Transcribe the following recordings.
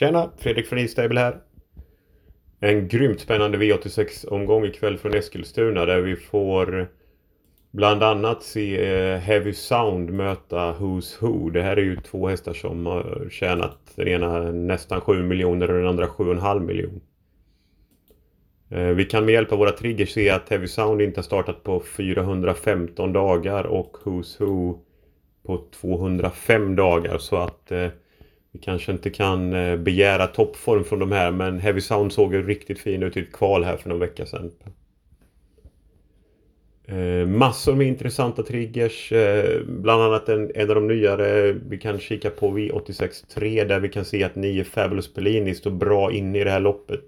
Tjena! Fredrik från E-stable här. En grymt spännande V86-omgång ikväll från Eskilstuna där vi får bland annat se eh, Heavy Sound möta Who's Who. Det här är ju två hästar som har tjänat den ena nästan 7 miljoner och den andra 7,5 miljoner. Eh, vi kan med hjälp av våra triggers se att Heavy Sound inte har startat på 415 dagar och Who's Who på 205 dagar så att eh, vi kanske inte kan eh, begära toppform från de här men Heavy Sound såg ju riktigt fin ut i ett kval här för någon vecka sedan. Eh, massor med intressanta triggers. Eh, bland annat en, en av de nyare. Vi kan kika på V86.3 där vi kan se att 9 Fabulous Pellini står bra inne i det här loppet.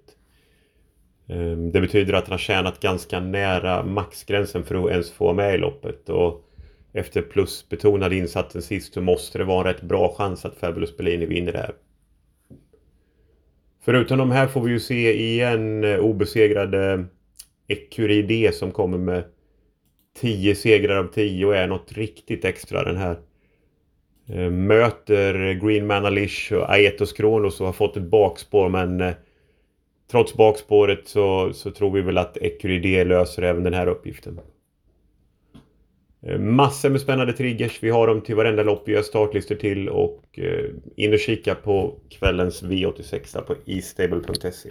Det betyder att han har tjänat ganska nära maxgränsen för att ens få med i loppet. Och efter plusbetonade insatsen sist så måste det vara en rätt bra chans att Fabulous Bellini vinner det här. Förutom de här får vi ju se igen eh, obesegrade Ecurie som kommer med 10 segrar av 10 och är något riktigt extra den här. Eh, möter Green Man Alish och Aetos Kronos och har fått ett bakspår men eh, trots bakspåret så, så tror vi väl att Ecurie löser även den här uppgiften. Eh, massor med spännande triggers. Vi har dem till varenda lopp vi gör startlistor till och eh, in och kika på kvällens V86 på eStable.se.